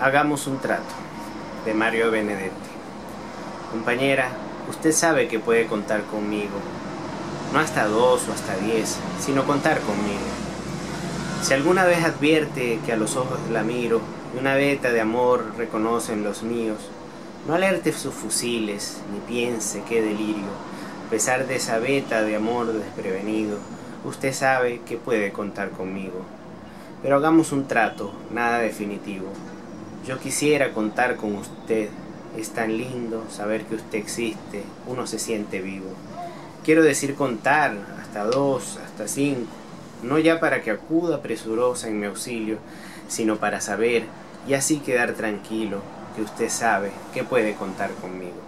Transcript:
Hagamos un trato, de Mario Benedetti. Compañera, usted sabe que puede contar conmigo. No hasta dos o hasta diez, sino contar conmigo. Si alguna vez advierte que a los ojos la miro y una veta de amor reconocen los míos, no alerte sus fusiles, ni piense qué delirio. A pesar de esa veta de amor desprevenido, usted sabe que puede contar conmigo. Pero hagamos un trato, nada definitivo. Yo quisiera contar con usted. Es tan lindo saber que usted existe. Uno se siente vivo. Quiero decir contar hasta dos, hasta cinco. No ya para que acuda presurosa en mi auxilio, sino para saber y así quedar tranquilo que usted sabe que puede contar conmigo.